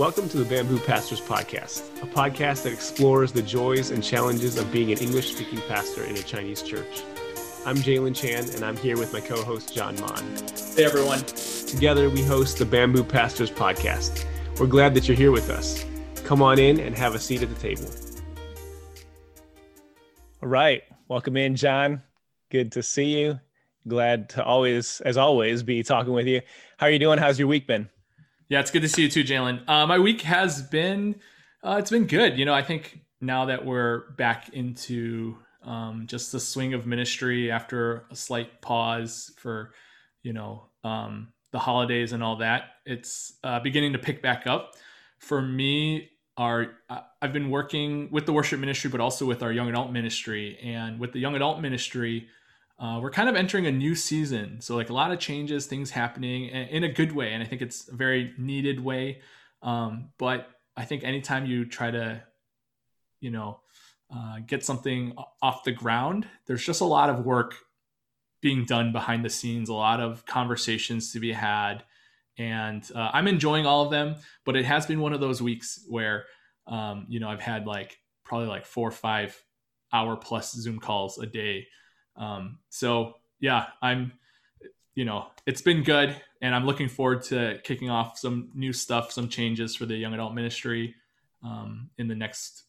Welcome to the Bamboo Pastors Podcast, a podcast that explores the joys and challenges of being an English speaking pastor in a Chinese church. I'm Jalen Chan, and I'm here with my co host, John Mon. Hey, everyone. Together, we host the Bamboo Pastors Podcast. We're glad that you're here with us. Come on in and have a seat at the table. All right. Welcome in, John. Good to see you. Glad to always, as always, be talking with you. How are you doing? How's your week been? Yeah, it's good to see you too, Jalen. Uh, my week has been uh, it's been good. You know, I think now that we're back into um, just the swing of ministry after a slight pause for you know um, the holidays and all that, it's uh, beginning to pick back up. For me, our I've been working with the worship ministry, but also with our young adult ministry, and with the young adult ministry uh, we're kind of entering a new season. So, like a lot of changes, things happening in a good way. And I think it's a very needed way. Um, but I think anytime you try to, you know, uh, get something off the ground, there's just a lot of work being done behind the scenes, a lot of conversations to be had. And uh, I'm enjoying all of them, but it has been one of those weeks where, um, you know, I've had like probably like four or five hour plus Zoom calls a day um, so yeah, I'm, you know, it's been good, and I'm looking forward to kicking off some new stuff, some changes for the young adult ministry um, in the next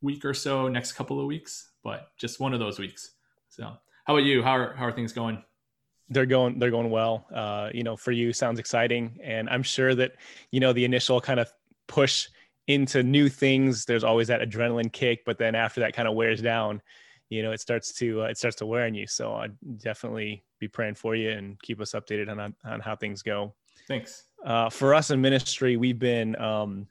week or so, next couple of weeks. But just one of those weeks. So, how about you? How are how are things going? they're going they're going well uh, you know for you sounds exciting and i'm sure that you know the initial kind of push into new things there's always that adrenaline kick but then after that kind of wears down you know it starts to uh, it starts to wear on you. So i'd definitely be praying for you and keep us updated on on how things go. Thanks. Uh, for us in ministry we've been um,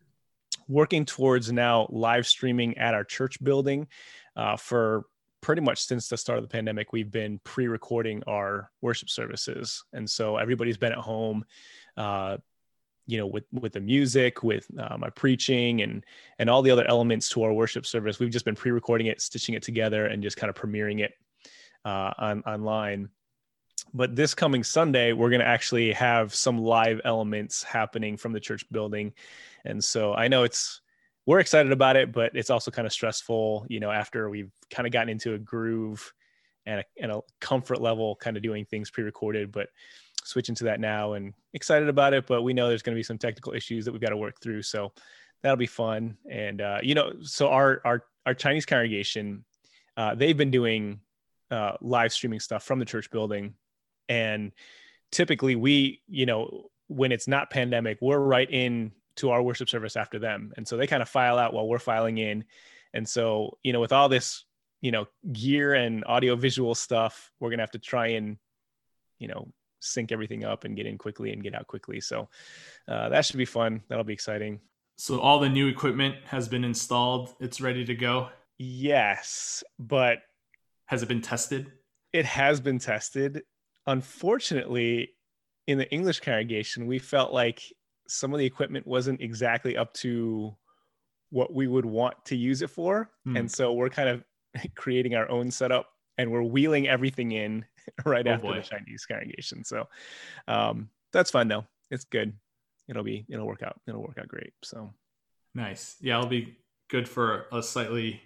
working towards now live streaming at our church building. Uh, for pretty much since the start of the pandemic we've been pre-recording our worship services. And so everybody's been at home. Uh, you know with with the music with uh, my preaching and and all the other elements to our worship service we've just been pre-recording it stitching it together and just kind of premiering it uh, on online. But this coming sunday we're going to actually have some live elements happening from the church building. And so i know it's we're excited about it but it's also kind of stressful you know after we've kind of gotten into a groove and a, and a comfort level kind of doing things pre-recorded. But switching to that now and excited about it, but we know there's going to be some technical issues that we've got to work through. So that'll be fun. And, uh, you know, so our, our, our Chinese congregation, uh, they've been doing uh, live streaming stuff from the church building. And typically we, you know, when it's not pandemic, we're right in to our worship service after them. And so they kind of file out while we're filing in. And so, you know, with all this, you know, gear and audio visual stuff, we're to have to try and, you know, sync everything up and get in quickly and get out quickly. So uh, that should be fun. That'll be exciting. So all the new equipment has been installed. It's ready to go. Yes, but has it been tested? It has been tested. Unfortunately, in the English congregation, we felt like some of the equipment wasn't exactly up to what we would want to use it for. Hmm. And so we're kind of creating our own setup and we're wheeling everything in right oh, after boy. the Chinese congregation. So um, that's fun though. It's good. It'll be it'll work out. It'll work out great. So nice. Yeah, it'll be good for a slightly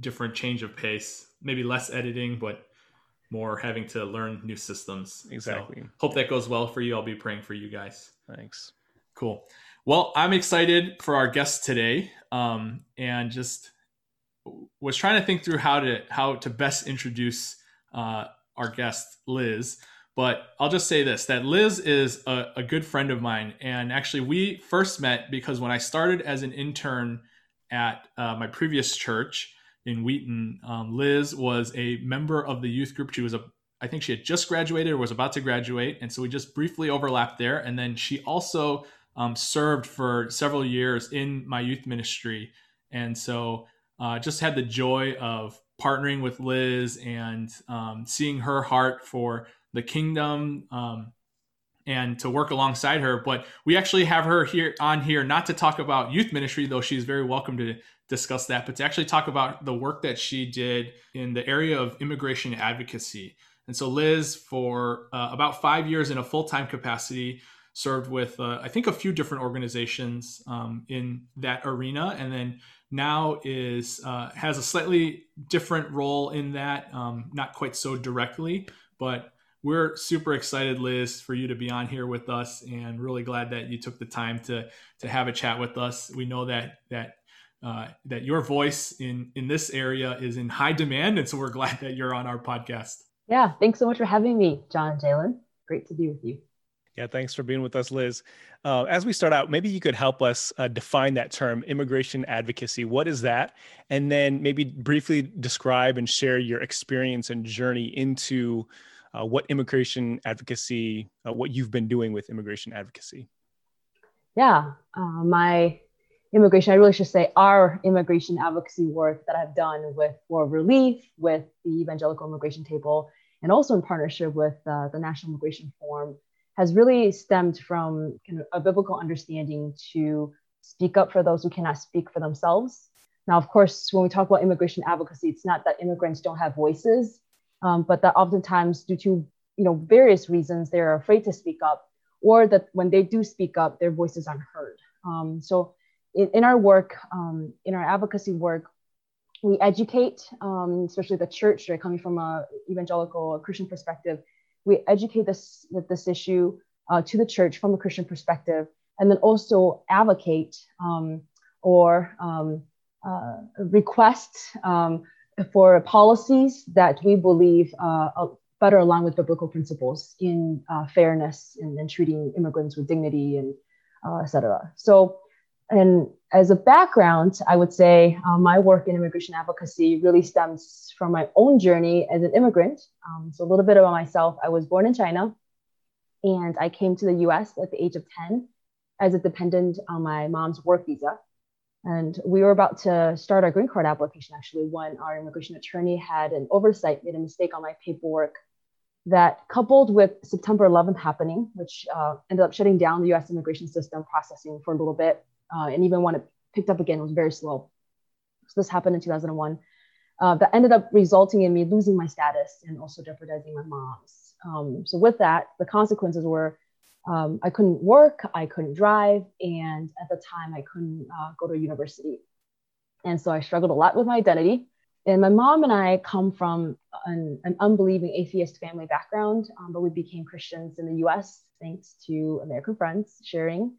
different change of pace. Maybe less editing, but more having to learn new systems. Exactly. So hope that goes well for you. I'll be praying for you guys. Thanks. Cool. Well, I'm excited for our guest today, um, and just was trying to think through how to how to best introduce uh, our guest Liz. But I'll just say this that Liz is a, a, good friend of mine. And actually, we first met because when I started as an intern at uh, my previous church in Wheaton, um, Liz was a member of the youth group. She was a, I think she had just graduated or was about to graduate. And so we just briefly overlapped there. And then she also um, served for several years in my youth ministry. And so uh, just had the joy of partnering with Liz and um, seeing her heart for the kingdom um, and to work alongside her. But we actually have her here on here not to talk about youth ministry, though she's very welcome to discuss that, but to actually talk about the work that she did in the area of immigration advocacy. And so Liz, for uh, about five years in a full time capacity, served with uh, I think a few different organizations um, in that arena, and then now is uh, has a slightly different role in that, um, not quite so directly, but we're super excited, Liz, for you to be on here with us, and really glad that you took the time to to have a chat with us. We know that that uh, that your voice in in this area is in high demand, and so we're glad that you're on our podcast. Yeah, thanks so much for having me, John and Jalen. Great to be with you. Yeah, thanks for being with us, Liz. Uh, as we start out, maybe you could help us uh, define that term, immigration advocacy. What is that? And then maybe briefly describe and share your experience and journey into uh, what immigration advocacy, uh, what you've been doing with immigration advocacy. Yeah, uh, my immigration, I really should say our immigration advocacy work that I've done with World Relief, with the Evangelical Immigration Table, and also in partnership with uh, the National Immigration Forum has really stemmed from kind of a biblical understanding to speak up for those who cannot speak for themselves. Now, of course, when we talk about immigration advocacy, it's not that immigrants don't have voices, um, but that oftentimes, due to you know various reasons, they're afraid to speak up, or that when they do speak up, their voices aren't heard. Um, so, in, in, our work, um, in our advocacy work, we educate, um, especially the church, right, coming from a evangelical Christian perspective, we educate this this issue uh, to the church from a Christian perspective, and then also advocate um, or um, uh, request um, for policies that we believe uh, better align with biblical principles in uh, fairness and, and, treating immigrants with dignity and uh, et cetera. So and as a background, I would say uh, my work in immigration advocacy really stems from my own journey as an immigrant. Um, so, a little bit about myself I was born in China and I came to the US at the age of 10 as a dependent on my mom's work visa. And we were about to start our green card application actually when our immigration attorney had an oversight, made a mistake on my paperwork that coupled with September 11th happening, which uh, ended up shutting down the US immigration system processing for a little bit uh, and even when it picked up again, it was very slow. So this happened in 2001. Uh, that ended up resulting in me losing my status and also jeopardizing my mom's. Um, so with that, the consequences were um, I couldn't work, I couldn't drive, and at the time I couldn't uh, go to university. And so I struggled a lot with my identity. And my mom and I come from an, an unbelieving atheist family background, um, but we became Christians in the US thanks to American friends sharing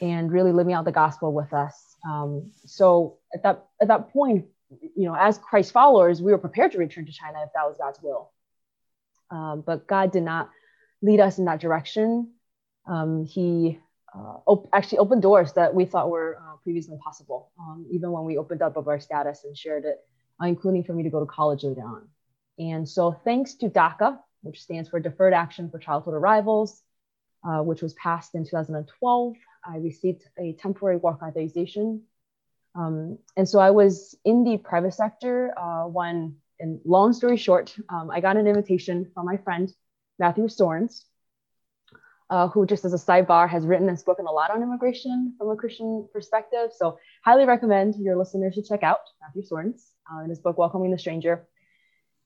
and really living out the gospel with us. Um, so at that at that point, you know, as Christ followers, we were prepared to return to China if that was God's will. Um, but God did not lead us in that direction. Um, he uh, op- actually opened doors that we thought were uh, previously impossible, um, even when we opened up of our status and shared it, uh, including for me to go to college later on. And so, thanks to DACA, which stands for Deferred Action for Childhood Arrivals, uh, which was passed in 2012, I received a temporary work authorization. Um, and so I was in the private sector uh, when, and long story short, um, I got an invitation from my friend, Matthew Soerens, uh, who just as a sidebar has written and spoken a lot on immigration from a Christian perspective. So highly recommend your listeners to check out Matthew Soerens uh, in his book, Welcoming the Stranger.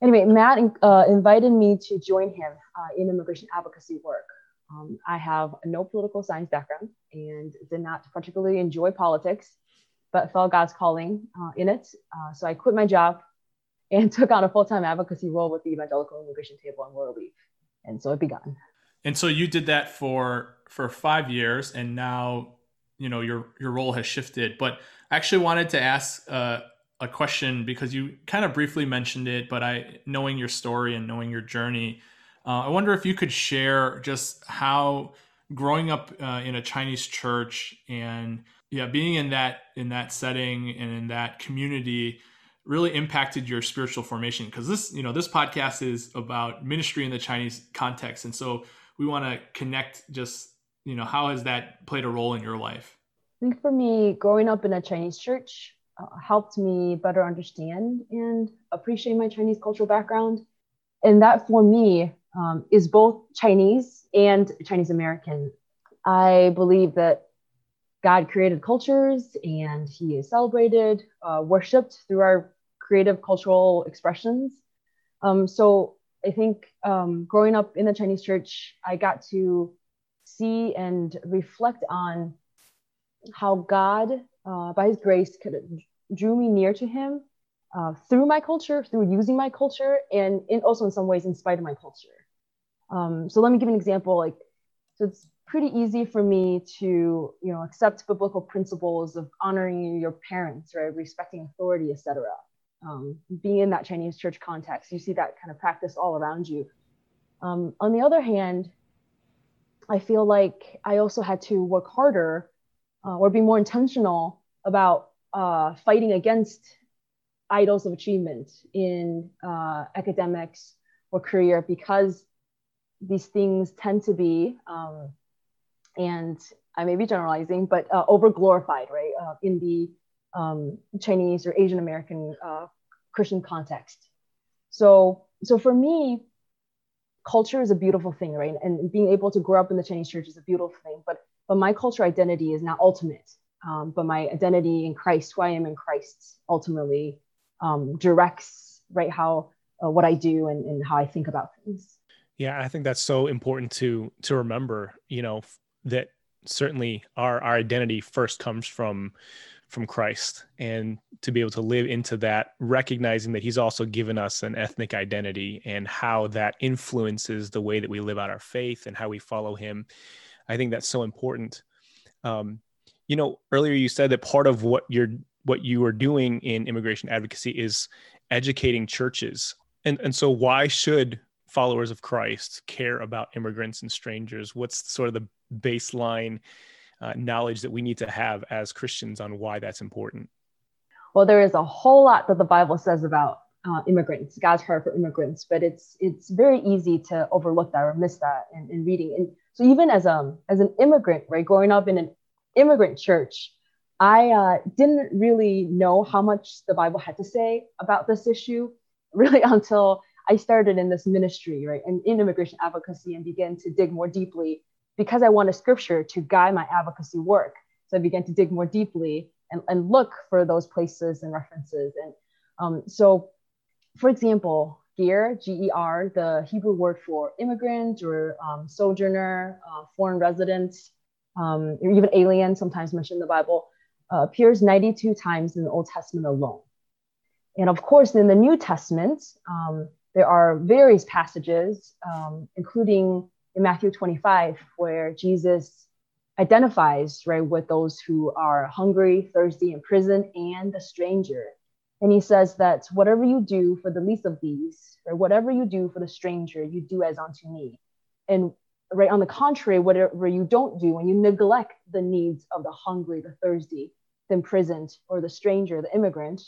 Anyway, Matt uh, invited me to join him uh, in immigration advocacy work. Um, I have no political science background and did not particularly enjoy politics, but felt God's calling uh, in it. Uh, so I quit my job and took on a full time advocacy role with the Evangelical Immigration Table and World Relief. And so it began. And so you did that for for five years, and now you know your your role has shifted. But I actually wanted to ask uh, a question because you kind of briefly mentioned it, but I knowing your story and knowing your journey uh, I wonder if you could share just how growing up uh, in a Chinese church and yeah, being in that in that setting and in that community really impacted your spiritual formation because this you know this podcast is about ministry in the Chinese context and so we want to connect just you know, how has that played a role in your life? I think for me, growing up in a Chinese church uh, helped me better understand and appreciate my Chinese cultural background. And that for me um, is both Chinese and Chinese American. I believe that God created cultures and he is celebrated, uh, worshiped through our creative cultural expressions. Um, so I think um, growing up in the Chinese church, I got to see and reflect on how God, uh, by His grace, could, drew me near to Him uh, through my culture, through using my culture, and in, also in some ways in spite of my culture. Um, so let me give an example. Like, so it's pretty easy for me to, you know, accept biblical principles of honoring your parents, right, respecting authority, etc um, being in that Chinese church context, you see that kind of practice all around you. Um, on the other hand, I feel like I also had to work harder uh, or be more intentional about uh, fighting against idols of achievement in uh, academics or career because these things tend to be, um, and I may be generalizing, but uh, over glorified, right, uh, in the um, Chinese or Asian American uh, Christian context. So, so for me, culture is a beautiful thing, right? And being able to grow up in the Chinese church is a beautiful thing. But but my culture identity is not ultimate. Um, but my identity in Christ, who I am in Christ, ultimately um, directs right how uh, what I do and, and how I think about things. Yeah, I think that's so important to to remember. You know that certainly our our identity first comes from from Christ and to be able to live into that, recognizing that He's also given us an ethnic identity and how that influences the way that we live out our faith and how we follow Him. I think that's so important. Um, you know, earlier you said that part of what you're what you are doing in immigration advocacy is educating churches, and and so why should followers of Christ care about immigrants and strangers? What's sort of the baseline? uh, knowledge that we need to have as Christians on why that's important? Well, there is a whole lot that the Bible says about uh, immigrants, God's heart for immigrants, but it's it's very easy to overlook that or miss that in, in reading. And so even as um as an immigrant, right, growing up in an immigrant church, I uh, didn't really know how much the Bible had to say about this issue, really until I started in this ministry, right, and in immigration advocacy, and began to dig more deeply because I wanted scripture to guide my advocacy work. So I began to dig more deeply and, and look for those places and references. And um, so, for example, GER, G-E-R, the Hebrew word for immigrant or um, sojourner, uh, foreign resident, um, or even alien, sometimes mentioned in the Bible, uh, appears 92 times in the Old Testament alone. And of course, in the New Testament, um, there are various passages, um, including in Matthew 25, where Jesus identifies right with those who are hungry, thirsty, in prison, and the stranger. And he says that whatever you do for the least of these, or whatever you do for the stranger, you do as unto me. And right on the contrary, whatever you don't do, when you neglect the needs of the hungry, the thirsty, the imprisoned, or the stranger, the immigrant,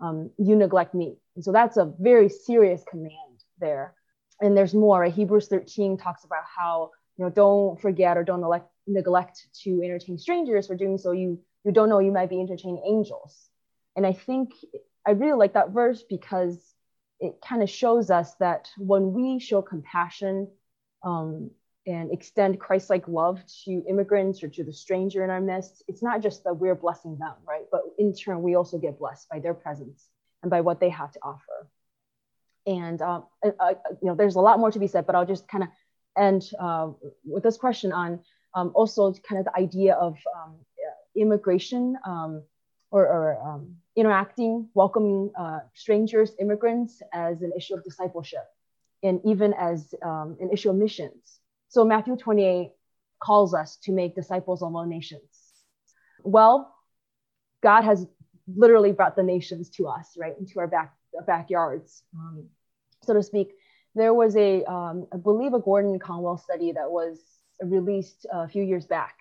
um, you neglect me. And so that's a very serious command there and there's more. Right? Hebrews 13 talks about how you know don't forget or don't neglect, neglect to entertain strangers. For doing so, you you don't know you might be entertaining angels. And I think I really like that verse because it kind of shows us that when we show compassion um, and extend Christ-like love to immigrants or to the stranger in our midst, it's not just that we're blessing them, right? But in turn, we also get blessed by their presence and by what they have to offer. And uh, you know, there's a lot more to be said, but I'll just kind of end uh, with this question on um, also kind of the idea of um, immigration um, or, or um, interacting, welcoming uh, strangers, immigrants as an issue of discipleship, and even as um, an issue of missions. So Matthew 28 calls us to make disciples of all nations. Well, God has literally brought the nations to us, right, into our back backyards, um, so to speak. There was a, um, I believe, a Gordon Conwell study that was released a few years back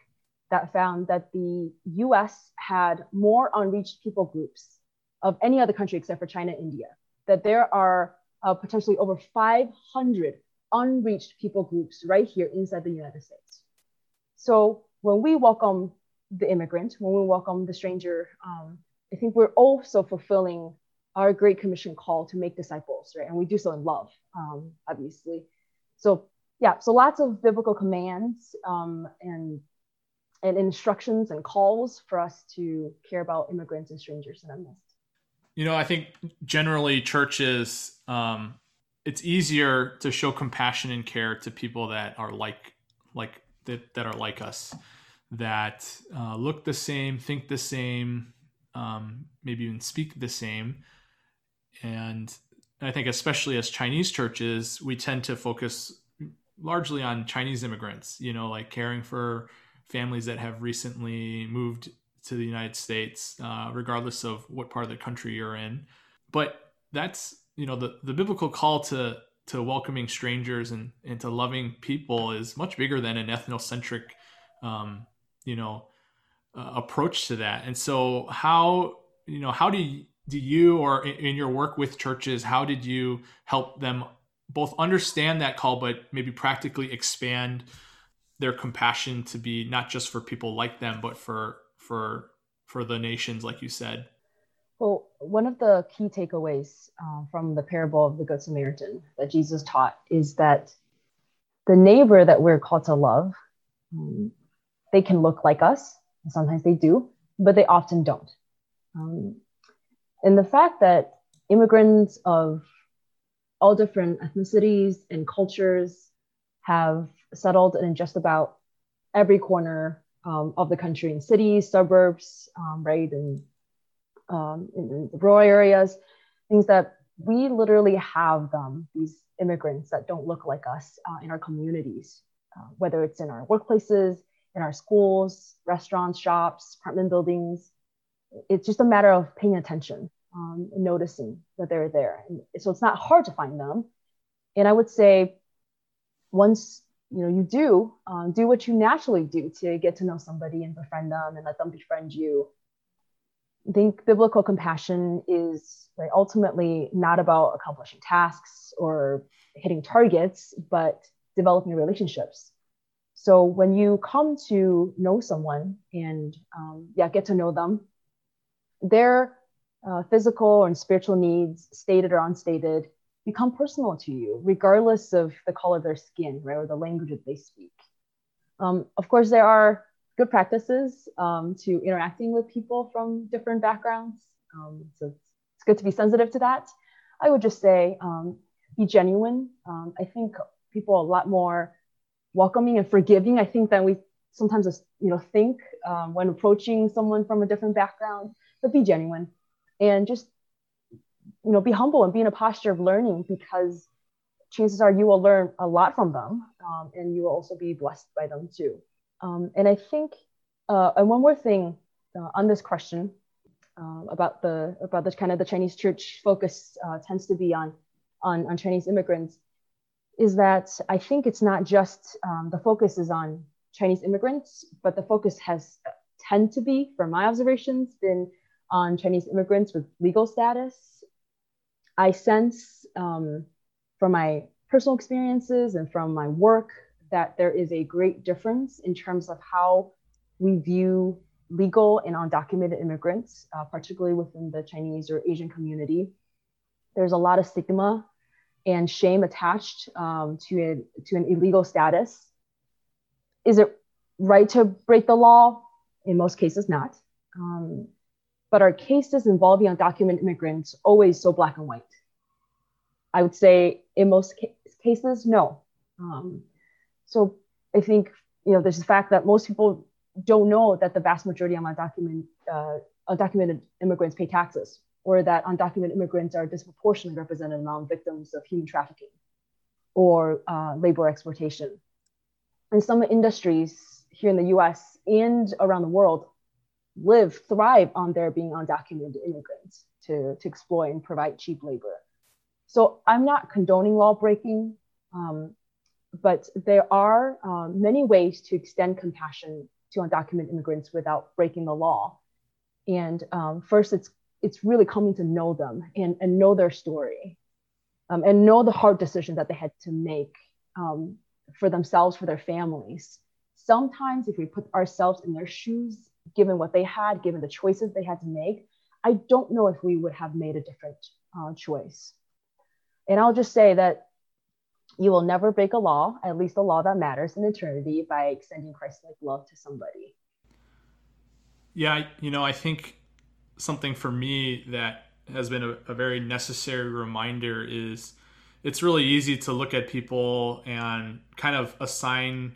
that found that the US had more unreached people groups of any other country except for China India. That there are uh, potentially over 500 unreached people groups right here inside the United States. So when we welcome the immigrant, when we welcome the stranger, um, I think we're also fulfilling our Great Commission call to make disciples, right? And we do so in love, um, obviously. So yeah, so lots of biblical commands um, and and instructions and calls for us to care about immigrants and strangers in our midst. You know, I think generally churches, um, it's easier to show compassion and care to people that are like like that that are like us, that uh, look the same, think the same, um, maybe even speak the same, and I think especially as Chinese churches, we tend to focus largely on Chinese immigrants. You know, like caring for families that have recently moved to the United States, uh, regardless of what part of the country you're in. But that's you know the the biblical call to to welcoming strangers and and to loving people is much bigger than an ethnocentric, um, you know, uh, approach to that. And so how you know how do you, do you or in, in your work with churches how did you help them both understand that call but maybe practically expand their compassion to be not just for people like them but for for for the nations like you said well one of the key takeaways uh, from the parable of the good samaritan that jesus taught is that the neighbor that we're called to love um, they can look like us. Sometimes they do but they often don't. Um, and the fact that immigrants of all different ethnicities and cultures have settled in just about every corner um, of the country in cities, suburbs, um, right, and um, in, rural areas, things that we literally have them, these immigrants that don't look like us uh, in our communities, uh, whether it's in our workplaces, in our schools, restaurants, shops, apartment buildings. It's just a matter of paying attention, um, noticing that they're there. And so it's not hard to find them. And I would say once you know you do um, do what you naturally do to get to know somebody and befriend them and let them befriend you i think biblical compassion is right, ultimately not about accomplishing tasks or hitting targets but developing relationships so when you come to know someone and um, yeah get to know them their uh, physical and spiritual needs stated or unstated become personal to you, regardless of the color of their skin, right, or the language that they speak. Um, of course, there are good practices um, to interacting with people from different backgrounds. Um, so it's good to be sensitive to that. I would just say um, be genuine. Um, I think people are a lot more welcoming and forgiving. I think than we sometimes you know think um, when approaching someone from a different background. But be genuine and just you know be humble and be in a posture of learning because chances are you will learn a lot from them um, and you will also be blessed by them too um, and i think uh, and one more thing uh, on this question uh, about the about the kind of the chinese church focus uh, tends to be on, on on chinese immigrants is that i think it's not just um, the focus is on chinese immigrants but the focus has uh, tend to be from my observations been on chinese immigrants with legal status. I sense um, from my personal experiences and from my work that there is a great difference in terms of how we view legal and undocumented immigrants, uh, particularly within the Chinese or Asian community. There's a lot of stigma and shame attached um, to, a, to an illegal status. Is it right to break the law? In most cases, not. Um, but are cases involving undocumented immigrants always so black and white? I would say in most ca- cases, no. Um, so I think you know there's the fact that most people don't know that the vast majority of undocumented uh, undocumented immigrants pay taxes, or that undocumented immigrants are disproportionately represented among victims of human trafficking or uh, labor exploitation. And some industries here in the U.S. and around the world live, thrive on there being undocumented immigrants to, to exploit and provide cheap labor. So I'm not condoning law breaking, um, but there are um, many ways to extend compassion to undocumented immigrants without breaking the law. And um, first, it's it's really coming to know them and, and know their story um, and know the hard decisions that they had to make um, for themselves, for their families sometimes if we put ourselves in their shoes, given what they had, given the choices they had to make, I don't know if we would have made a different uh, choice. And I'll just say that you will never break a law, at least a law that matters in eternity, by extending Christ like love to somebody. Yeah, you know, I think something for me that has been a, a very necessary reminder is it's really easy to look at people and kind of assign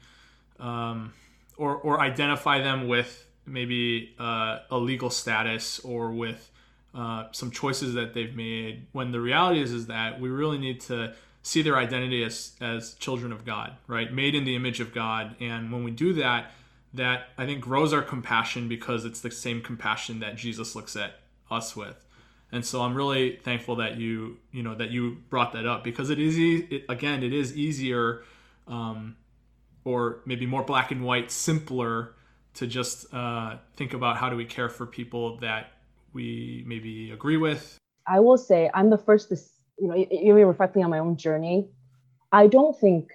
um, or, or identify them with maybe uh, a legal status or with uh, some choices that they've made when the reality is is that we really need to see their identity as as children of God, right? Made in the image of God. And when we do that, that I think grows our compassion because it's the same compassion that Jesus looks at us with. And so I'm really thankful that you, you know, that you brought that up because it is, it, again, it is easier, um, or maybe more black and white, simpler to just uh, think about how do we care for people that we maybe agree with. I will say I'm the first to, you know, even reflecting on my own journey. I don't think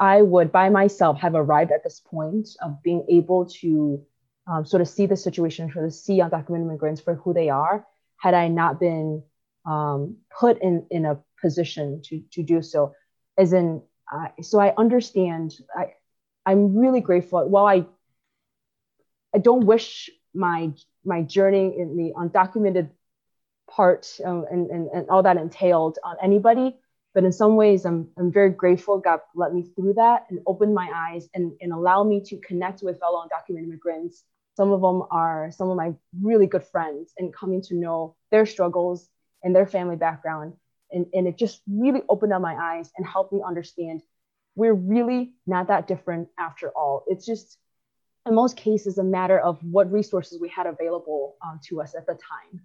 I would by myself have arrived at this point of being able to um, sort of see the situation, sort of see undocumented immigrants for who they are, had I not been um, put in in a position to to do so. As in, uh, so I understand. I I'm really grateful. While I I don't wish my my journey in the undocumented part um, and, and, and all that entailed on anybody. But in some ways, I'm, I'm very grateful God let me through that and opened my eyes and, and allow me to connect with fellow undocumented immigrants. Some of them are some of my really good friends and coming to know their struggles and their family background. And, and it just really opened up my eyes and helped me understand we're really not that different after all. It's just in most cases a matter of what resources we had available um, to us at the time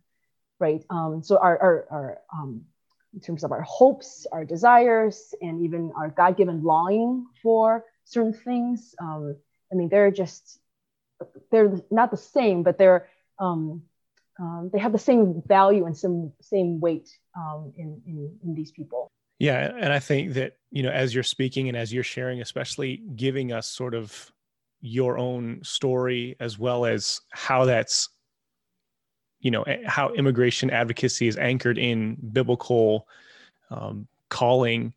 right? Um, so our, our, our um, in terms of our hopes our desires and even our god-given longing for certain things um, i mean they're just they're not the same but they're um, um, they have the same value and some same weight in, in, in these people. Yeah and i think that you know as you're speaking and as you're sharing especially giving us sort of your own story as well as how that's you know how immigration advocacy is anchored in biblical um, calling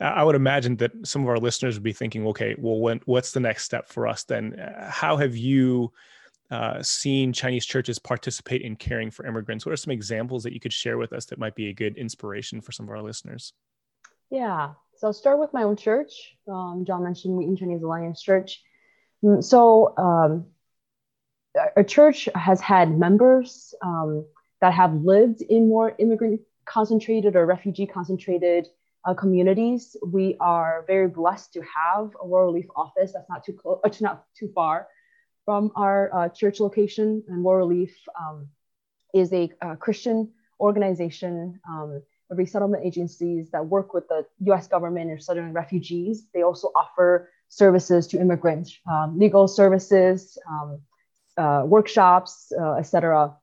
i would imagine that some of our listeners would be thinking okay well when, what's the next step for us then? How have you uh, seen chinese churches participate in caring for immigrants? What are some examples that you could share with us that might be a good inspiration for some of our listeners? Yeah. So i'll start with my own church. Um, john mentioned Wheaton chinese alliance church. Mm, so um, a church has had members um, that have lived in more immigrant concentrated or refugee concentrated uh, communities. We are very blessed to have a World Relief office that's not too close, uh, not too far from our uh, church location. And World Relief um, is a, a, Christian organization, um, resettlement agencies that work with the U.S. government and southern refugees. They also offer services to immigrants, um, legal services, um, uh, workshops, uh, etc.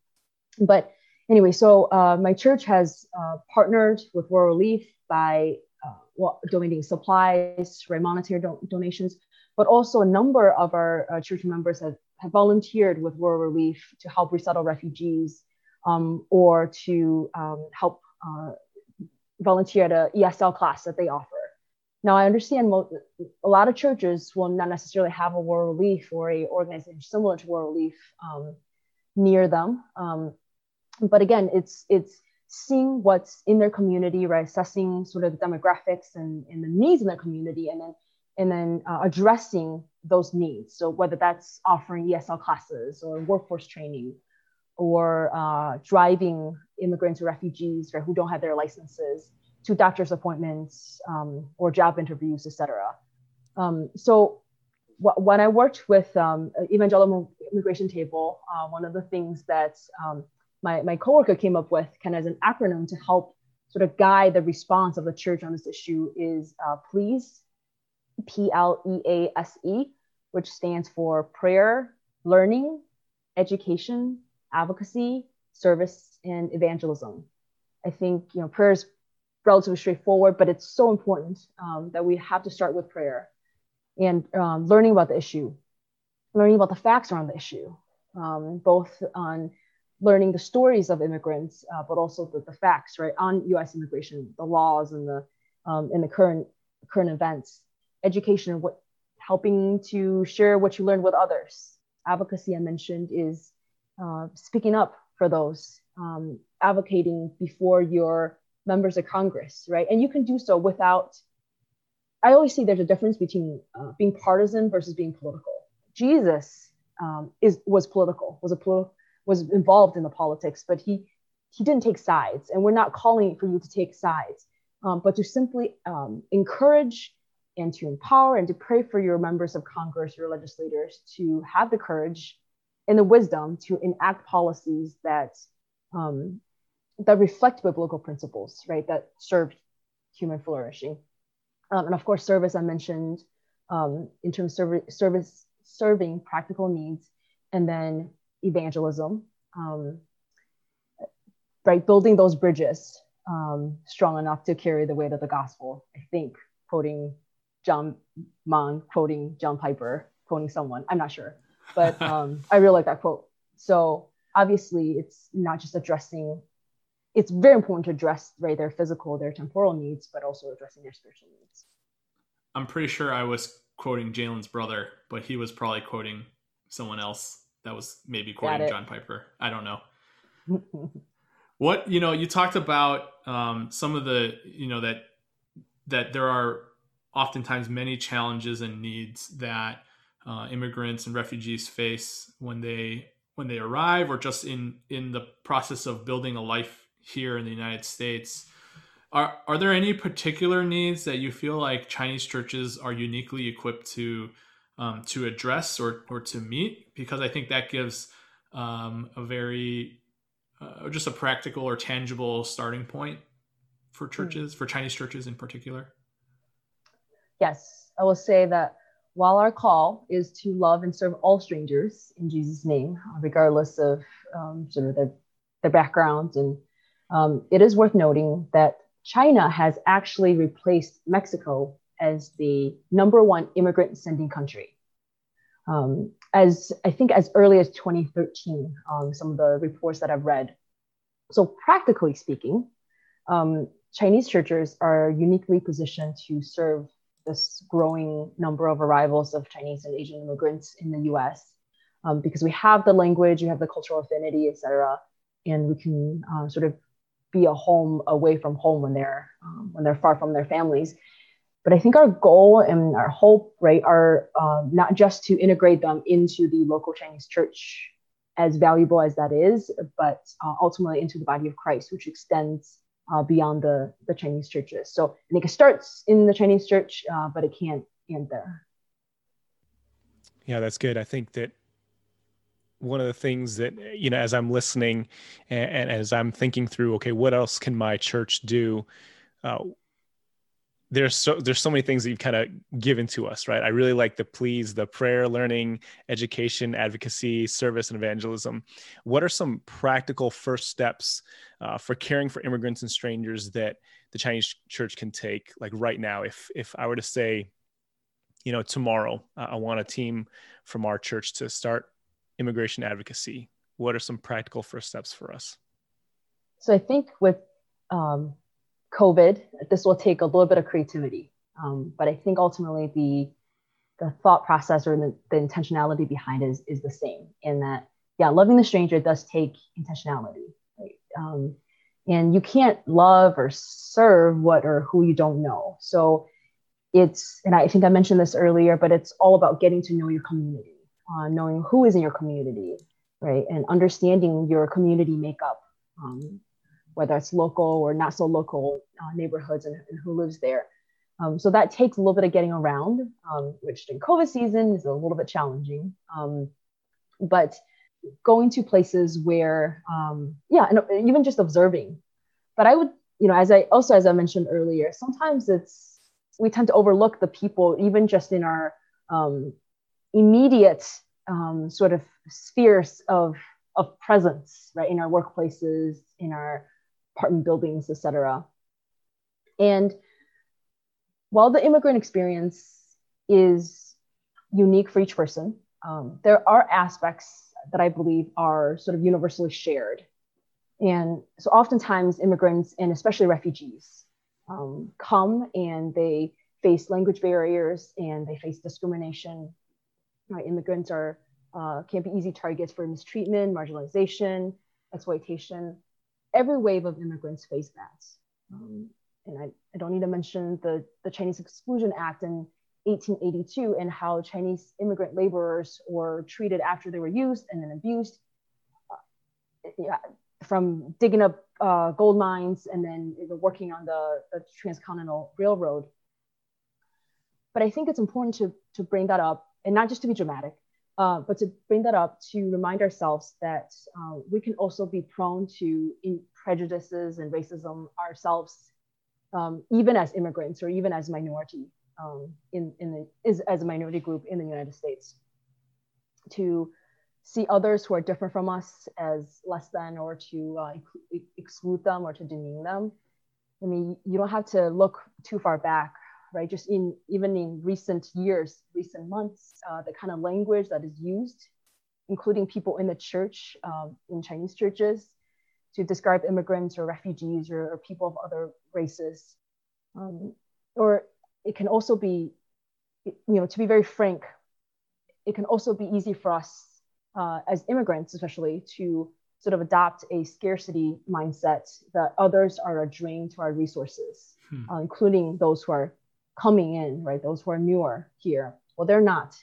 But anyway, so uh, my church has uh, partnered with World Relief by uh, well, donating supplies, right, monetary do- donations, but also a number of our uh, church members have, have volunteered with World Relief to help resettle refugees um, or to um, help volunteer at a ESL class that they offer. Now, I understand a lot of churches will not necessarily have a World Relief or a organization similar to World Relief um, near them. Um, but again, it's it's seeing what's in their community, right? Assessing sort of the demographics and, and the needs in their community, and then and then uh, addressing those needs. So whether that's offering ESL classes or workforce training, or uh, driving immigrants or refugees right, who don't have their licenses to doctor's appointments um, or job interviews, etc. Um, so wh- when I worked with um, Evangelical Immigration Table, uh, one of the things that um, my, my coworker came up with kind of as an acronym to help sort of guide the response of the church on this issue is uh, PLEASE, P-L-E-A-S-E, which stands for prayer, learning, education, advocacy, service, and evangelism. I think you know prayer is relatively straightforward, but it's so important um, that we have to start with prayer. and um, learning about the issue, learning about the facts around the issue, um, both on learning the stories of immigrants, uh, but also the, the, facts, right, on U.S. immigration, the laws and the um, and the current current events, education, what helping to share what you learned with others. Advocacy I mentioned is uh, speaking up for those, um, advocating before your members of Congress, right? And you can do so without. I always see there's a difference between uh, being partisan versus being political. Jesus um, is was political, was a political was involved in the politics, but he he didn't take sides, and we're not calling for you to take sides, um, but to simply um, encourage and to empower and to pray for your members of Congress, your legislators, to have the courage and the wisdom to enact policies that um, that reflect biblical principles, right? That serve human flourishing, um, and of course, service. I mentioned um, in terms of service, serving practical needs, and then evangelism, um, right? Building those bridges um, strong enough to carry the weight of the gospel. I think quoting John Mon, quoting John Piper, quoting someone. I'm not sure, but um, I really like that quote. So obviously, it's not just addressing. It's very important to address right their physical, their temporal needs, but also addressing their spiritual needs. I'm pretty sure I was quoting Jalen's brother, but he was probably quoting someone else that was maybe quoting John Piper. I don't know. what you know, you talked about um, some of the you know that that there are oftentimes many challenges and needs that uh, immigrants and refugees face when they when they arrive or just in in the process of building a life here in the United States. Are are there any particular needs that you feel like Chinese churches are uniquely equipped to um, to address or, or to meet because I think that gives um, a very uh, just a practical or tangible starting point for hmm. churches, for Chinese churches in particular. Yes, I will say that while our call is to love and serve all strangers in Jesus' name, regardless of um, sort of their, their backgrounds, and um, it is worth noting that China has actually replaced Mexico as the number one immigrant sending country. Um, as I think as early as 2013, um, some of the reports that I've read. So practically speaking, um, Chinese churches are uniquely positioned to serve this growing number of arrivals of Chinese and Asian immigrants in the U.S. Um, because we have the language, we have the cultural affinity, et cetera, and we can uh, sort of be a home away from home when they're um, when they're far from their families. But I think our goal and our hope, right, are um, not just to integrate them into the local Chinese church, as valuable as that is, but uh, ultimately into the body of Christ, which extends uh, beyond the, the Chinese churches. So I think it starts in the Chinese church, uh, but it can't end there. Yeah, that's good. I think that one of the things that you know as i'm listening and, and, as i'm thinking through okay what else can my church do? Uh, there's so there's so many things that you've kind of given to us right? I really like the PLEASE the prayer learning education advocacy service and evangelism. What are some practical first steps uh, for caring for immigrants and strangers that the chinese church can take like right now? If if i were to say you know tomorrow uh, i want a team from our church to start immigration advocacy what are some practical first steps for us so i think with um, COVID, this will take a little bit of creativity. Um, but I think ultimately the the thought process or the, the intentionality behind is is the same in that, yeah, loving the stranger does take intentionality. Right? Um, and you can't love or serve what or who you don't know. So it's, and I think I mentioned this earlier, but it's all about getting to know your community, uh, knowing who is in your community, right? And understanding your community makeup. Um, whether it's local or not so local uh, neighborhoods and, and, who lives there. Um, so that takes a little bit of getting around, um, which in COVID season is a little bit challenging. Um, but going to places where, um, yeah, and even just observing. But I would, you know, as I also as I mentioned earlier, sometimes it's we tend to overlook the people, even just in our um, immediate um, sort of spheres of of presence, right, in our workplaces, in our apartment buildings, etc. And while the immigrant experience is unique for each person. Um, there are aspects that I believe are sort of universally shared. And so oftentimes immigrants and especially refugees um, come and they face language barriers and they face discrimination. Right? Immigrants are uh, can be easy targets for mistreatment, marginalization, exploitation. Every wave of immigrants face that. Um, and I, I, don't need to mention the, the Chinese Exclusion Act in 1882 and how Chinese immigrant laborers were treated after they were used and then abused. Uh, yeah, from digging up uh, gold mines and then working on the, the transcontinental railroad. But I think it's important to, to bring that up and not just to be dramatic, uh, but to bring that up to remind ourselves that uh, we can also be prone to prejudices and racism ourselves, um, even as immigrants or even as minority um, in, in the, is, as a minority group in the United States. To see others who are different from us as less than or to uh, exclude them or to demean them. I mean, you don't have to look too far back right? Just in even in recent years, recent months, uh, the kind of language that is used, including people in the church, um, in Chinese churches, to describe immigrants or refugees or, or people of other races. Um, or it can also be, you know, to be very frank, it can also be easy for us uh, as immigrants, especially, to sort of adopt a scarcity mindset that others are a drain to our resources, hmm. uh, including those who are coming in, right? Those who are newer here. Well, they're not.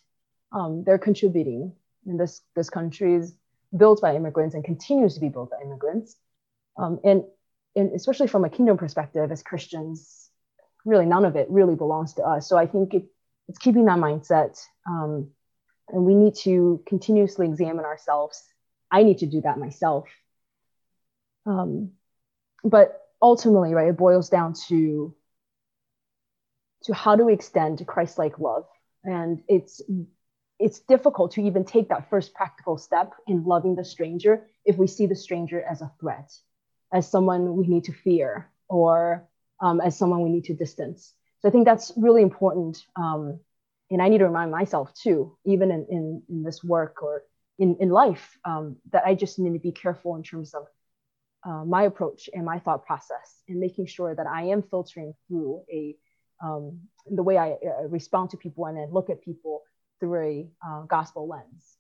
Um, they're contributing. And this this country is built by immigrants and continues to be built by immigrants. Um, and, and especially from a kingdom perspective, as Christians, really none of it really belongs to us. So I think it, it's keeping that mindset. Um, and we need to continuously examine ourselves. I need to do that myself. Um, but ultimately, right, it boils down to to how do we extend Christ-like love. And it's it's difficult to even take that first practical step in loving the stranger if we see the stranger as a threat, as someone we need to fear, or um, as someone we need to distance. So I think that's really important. Um, and I need to remind myself too, even in, in, in this work or in, in life, um, that I just need to be careful in terms of uh, my approach and my thought process and making sure that I am filtering through a um, the way I uh, respond to people and then look at people through a uh, gospel lens.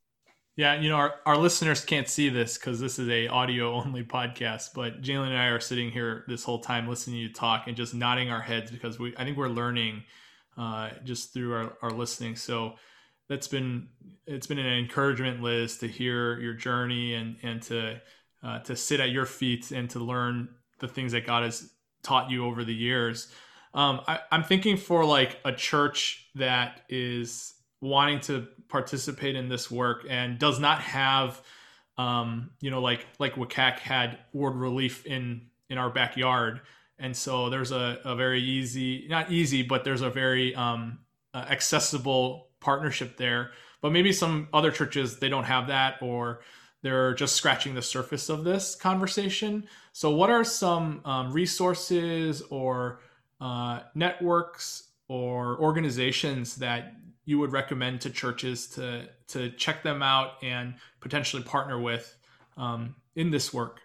Yeah, you know, our, our listeners can't see this because this is a audio only podcast, but Jalen and I are sitting here this whole time listening to you talk and just nodding our heads because we I think we're learning uh, just through our, our listening. So that's been it's been an encouragement, Liz, to hear your journey and and to uh, to sit at your feet and to learn the things that God has taught you over the years. Um, I, I'm thinking for like a church that is wanting to participate in this work and does not have, um, you know, like like WCAC had World Relief in in our backyard, and so there's a, a very easy, not easy, but there's a very um, uh, accessible partnership there. But maybe some other churches they don't have that, or they're just scratching the surface of this conversation. So, what are some um, resources or uh, networks or organizations that you would recommend to churches to to check them out and potentially partner with um, in this work?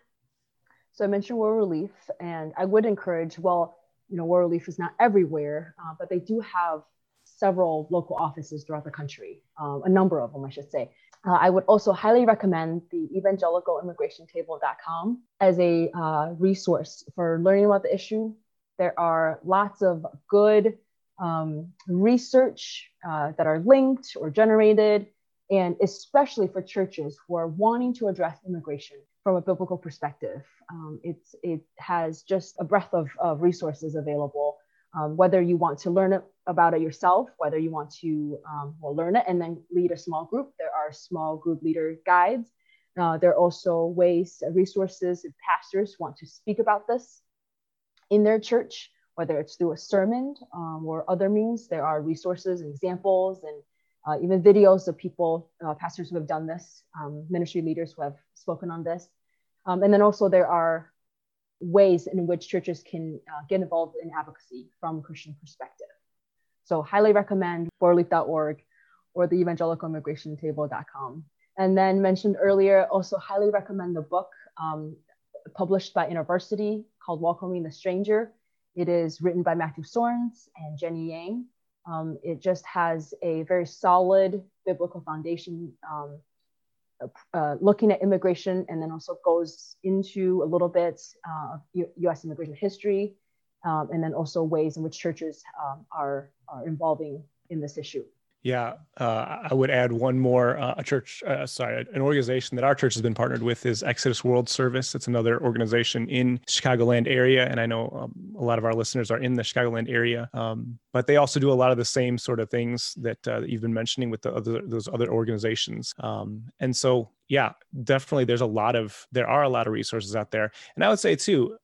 So I mentioned World Relief, and I would encourage. Well, you know, World Relief is not everywhere, uh, but they do have several local offices throughout the country, um, a number of them, I should say. Uh, I would also highly recommend the evangelicalimmigrationtable.com as a uh, resource for learning about the issue, there are lots of good um, research uh, that are linked or generated, and especially for churches who are wanting to address immigration from a biblical perspective. Um, it's, it has just a breadth of, of resources available. Um, whether you want to learn about it yourself, whether you want to um, well, learn it and then lead a small group, there are small group leader guides. Uh, there are also ways, resources, if pastors want to speak about this in their church, whether it's through a sermon um, or other means. There are resources and examples and uh, even videos of people, uh, pastors who have done this, um, ministry leaders who have spoken on this. Um, and then also there are ways in which churches can uh, get involved in advocacy from Christian perspective. So highly recommend worldrelief.org or the evangelical immigration table.com. And then mentioned earlier, also highly recommend the book um, published by InterVarsity called Welcoming the Stranger. It is written by Matthew Soerens and Jenny Yang. Um, it just has a very solid biblical foundation, um, uh, looking at immigration, and then also goes into a little bit uh, of U- U.S. immigration history, um, and then also ways in which churches um, are, are involving in this issue. Yeah, uh, I would add one more. Uh, a church, uh, sorry, an organization that our church has been partnered with is Exodus World Service. It's another organization in Chicagoland area, and I know um, a lot of our listeners are in the Chicagoland area. Um, but they also do a lot of the same sort of things that, uh, that you've been mentioning with the other those other organizations. Um, and so, yeah, definitely, there's a lot of there are a lot of resources out there, and I would say too,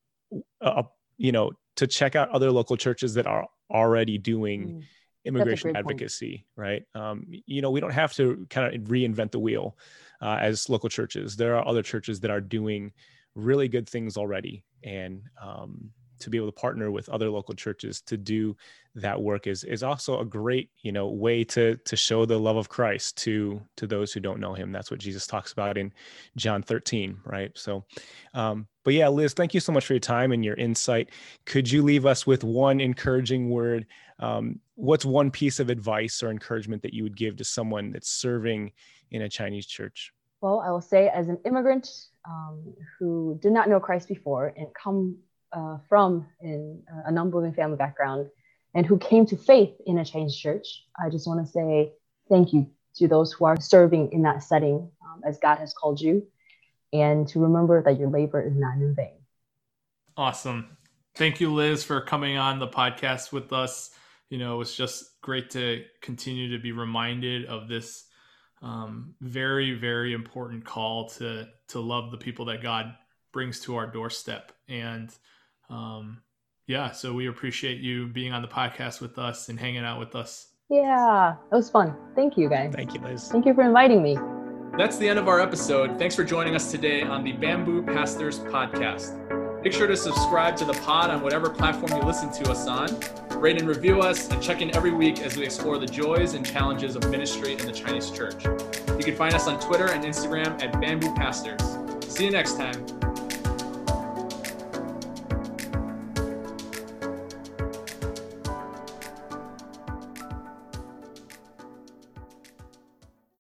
uh, you know, to check out other local churches that are already doing. Mm immigration advocacy, point. right? Um, you know, we don't have to kind of reinvent the wheel uh, as local churches. There are other churches that are doing really good things already, and um, to be able to partner with other local churches to do that work is is also a great you know way to to show the love of Christ to to those who don't know Him. That's what Jesus talks about in John 13, right? So, um, but yeah, Liz, thank you so much for your time and your insight. Could you leave us with one encouraging word? Um, what's one piece of advice or encouragement that you would give to someone that's serving in a Chinese church? Well, I will say, as an immigrant um, who did not know Christ before and come uh, from in a non-believing family background and who came to faith in a Chinese church, I just want to say thank you to those who are serving in that setting um, as God has called you, and to remember that your labor is not in vain. Awesome. Thank you, Liz, for coming on the podcast with us. You know, it's just great to continue to be reminded of this um, very, very important call to to love the people that God brings to our doorstep. And um, yeah, so we appreciate you being on the podcast with us and hanging out with us. Yeah, it was fun. Thank you, guys. Thank you, Liz. Thank you for inviting me. That's the end of our episode. Thanks for joining us today on the Bamboo Pastors Podcast. Make sure to subscribe to the pod on whatever platform you listen to us on. Rate and review us, and check in every week as we explore the joys and challenges of ministry in the Chinese church. You can find us on Twitter and Instagram at Bamboo Pastors. See you next time.